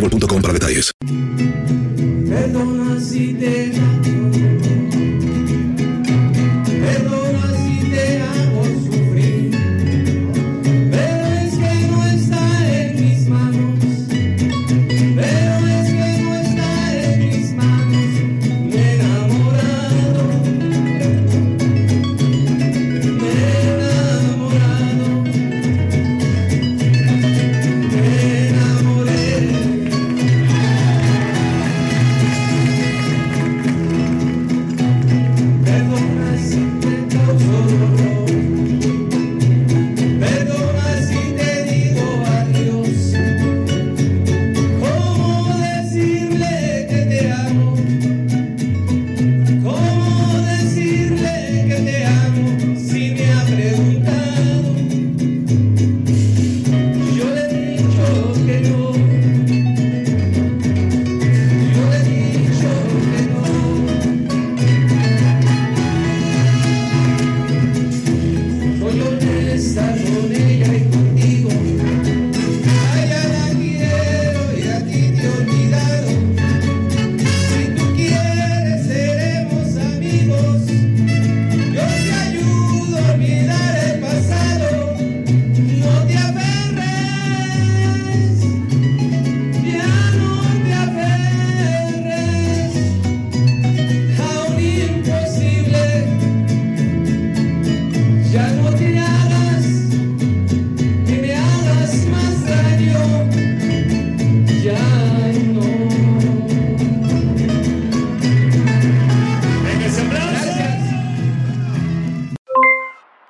boostmobile.com para detalles.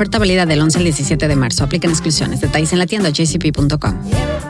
Oferta válida del 11 al 17 de marzo. Aplican exclusiones. Detalles en la tienda jcp.com.